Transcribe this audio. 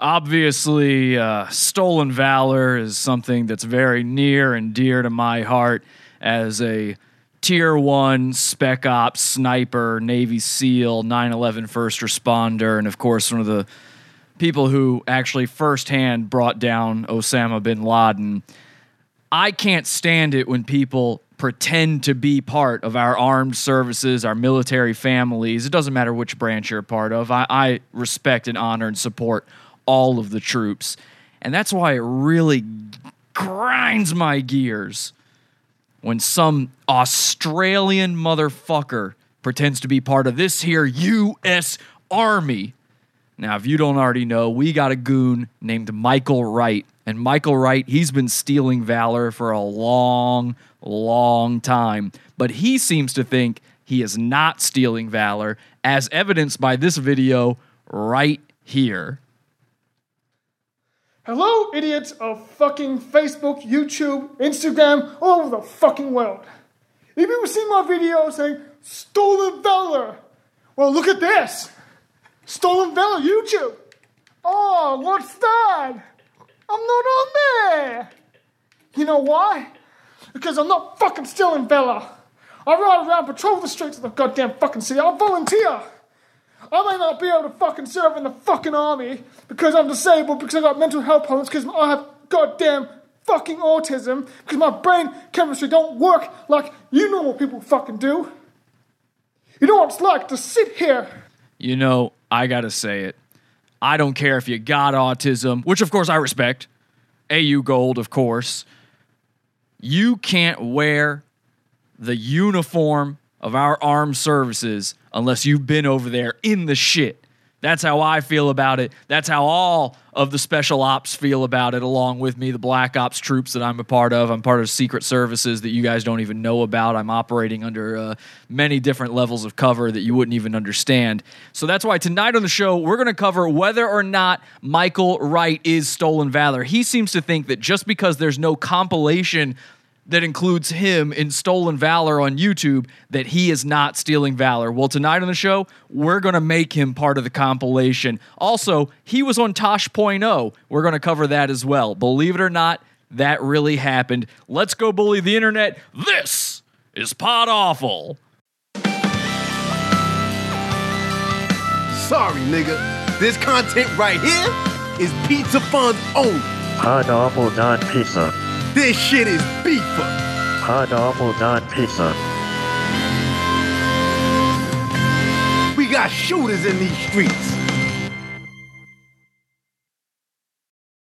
Obviously, uh, stolen valor is something that's very near and dear to my heart as a tier one spec ops sniper, Navy SEAL, 9 11 first responder, and of course, one of the people who actually firsthand brought down Osama bin Laden. I can't stand it when people pretend to be part of our armed services, our military families. It doesn't matter which branch you're a part of. I, I respect and honor and support all of the troops. And that's why it really grinds my gears when some Australian motherfucker pretends to be part of this here U.S. Army. Now, if you don't already know, we got a goon named Michael Wright. And Michael Wright, he's been stealing valor for a long, long time. But he seems to think he is not stealing valor, as evidenced by this video right here. Hello, idiots of fucking Facebook, YouTube, Instagram, all over the fucking world. If you see my video saying stolen valor, well, look at this. Stolen valor YouTube. Oh, what's that? I'm not on there. You know why? Because I'm not fucking stealing valor. I ride around, patrol the streets of the goddamn fucking city. I volunteer. I may not be able to fucking serve in the fucking army because I'm disabled, because I got mental health problems, because I have goddamn fucking autism, because my brain chemistry don't work like you normal people fucking do. You know what it's like to sit here. You know, I gotta say it. I don't care if you got autism, which of course I respect. AU Gold, of course. You can't wear the uniform of our armed services unless you've been over there in the shit. That's how I feel about it. That's how all of the special ops feel about it, along with me, the black ops troops that I'm a part of. I'm part of secret services that you guys don't even know about. I'm operating under uh, many different levels of cover that you wouldn't even understand. So that's why tonight on the show, we're going to cover whether or not Michael Wright is stolen valor. He seems to think that just because there's no compilation that includes him in Stolen Valor on YouTube that he is not stealing valor. Well, tonight on the show, we're going to make him part of the compilation. Also, he was on Tosh.0. We're going to cover that as well. Believe it or not, that really happened. Let's go bully the internet. This is Pod Awful. Sorry, nigga. This content right here is Pizza Fun's own. Podawful.pizza. This shit is beefer. pizza. We got shooters in these streets.